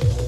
you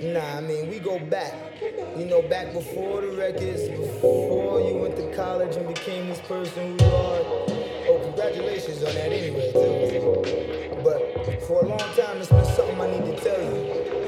mean, we go back. You know, back before the records, before you went to college and became this person who you are. Oh, congratulations on that anyway. But for a long time, it's been something I need to tell you.